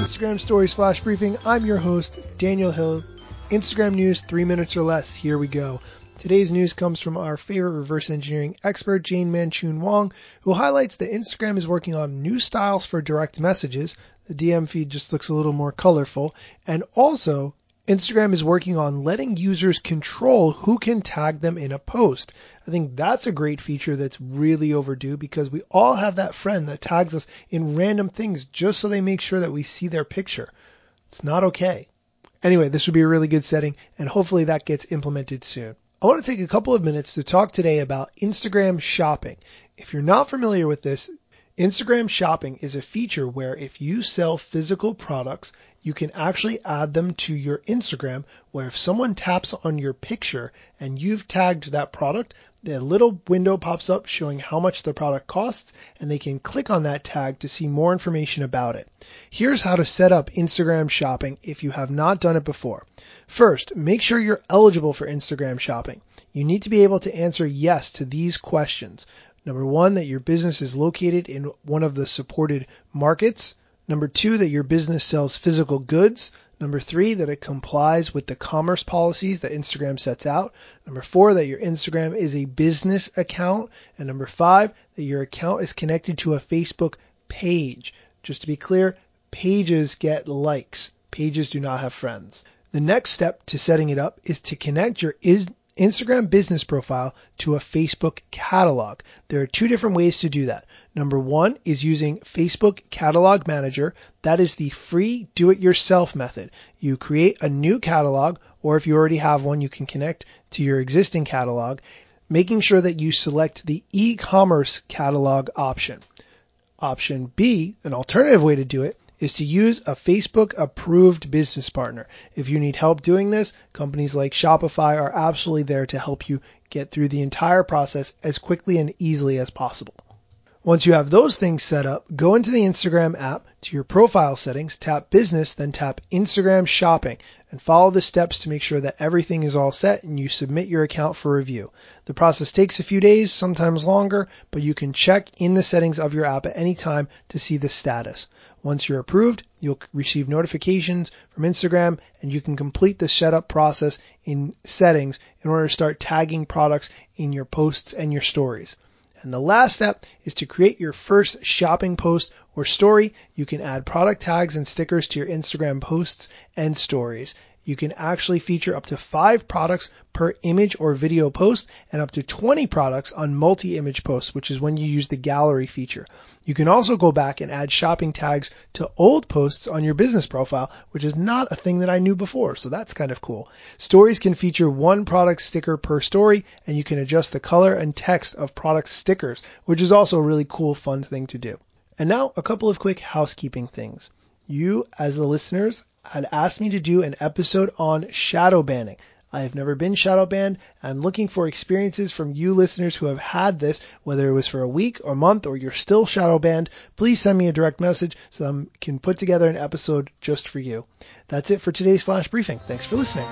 Instagram Stories Flash Briefing. I'm your host, Daniel Hill. Instagram news, three minutes or less. Here we go. Today's news comes from our favorite reverse engineering expert, Jane Manchun Wong, who highlights that Instagram is working on new styles for direct messages. The DM feed just looks a little more colorful. And also, Instagram is working on letting users control who can tag them in a post. I think that's a great feature that's really overdue because we all have that friend that tags us in random things just so they make sure that we see their picture. It's not okay. Anyway, this would be a really good setting and hopefully that gets implemented soon. I want to take a couple of minutes to talk today about Instagram shopping. If you're not familiar with this, Instagram shopping is a feature where if you sell physical products, you can actually add them to your Instagram where if someone taps on your picture and you've tagged that product, the little window pops up showing how much the product costs and they can click on that tag to see more information about it. Here's how to set up Instagram shopping if you have not done it before. First, make sure you're eligible for Instagram shopping. You need to be able to answer yes to these questions. Number one, that your business is located in one of the supported markets. Number two, that your business sells physical goods. Number three, that it complies with the commerce policies that Instagram sets out. Number four, that your Instagram is a business account. And number five, that your account is connected to a Facebook page. Just to be clear, pages get likes. Pages do not have friends. The next step to setting it up is to connect your Instagram business profile to a Facebook catalog. There are two different ways to do that. Number one is using Facebook Catalog Manager. That is the free do it yourself method. You create a new catalog, or if you already have one, you can connect to your existing catalog, making sure that you select the e-commerce catalog option. Option B, an alternative way to do it, is to use a Facebook approved business partner. If you need help doing this, companies like Shopify are absolutely there to help you get through the entire process as quickly and easily as possible. Once you have those things set up, go into the Instagram app to your profile settings, tap business, then tap Instagram shopping and follow the steps to make sure that everything is all set and you submit your account for review. The process takes a few days, sometimes longer, but you can check in the settings of your app at any time to see the status. Once you're approved, you'll receive notifications from Instagram and you can complete the setup process in settings in order to start tagging products in your posts and your stories. And the last step is to create your first shopping post or story. You can add product tags and stickers to your Instagram posts and stories. You can actually feature up to five products per image or video post and up to 20 products on multi-image posts, which is when you use the gallery feature. You can also go back and add shopping tags to old posts on your business profile, which is not a thing that I knew before. So that's kind of cool. Stories can feature one product sticker per story and you can adjust the color and text of product stickers, which is also a really cool, fun thing to do. And now a couple of quick housekeeping things. You, as the listeners, had asked me to do an episode on shadow banning. I have never been shadow banned. I'm looking for experiences from you listeners who have had this, whether it was for a week or month or you're still shadow banned. Please send me a direct message so I can put together an episode just for you. That's it for today's flash briefing. Thanks for listening.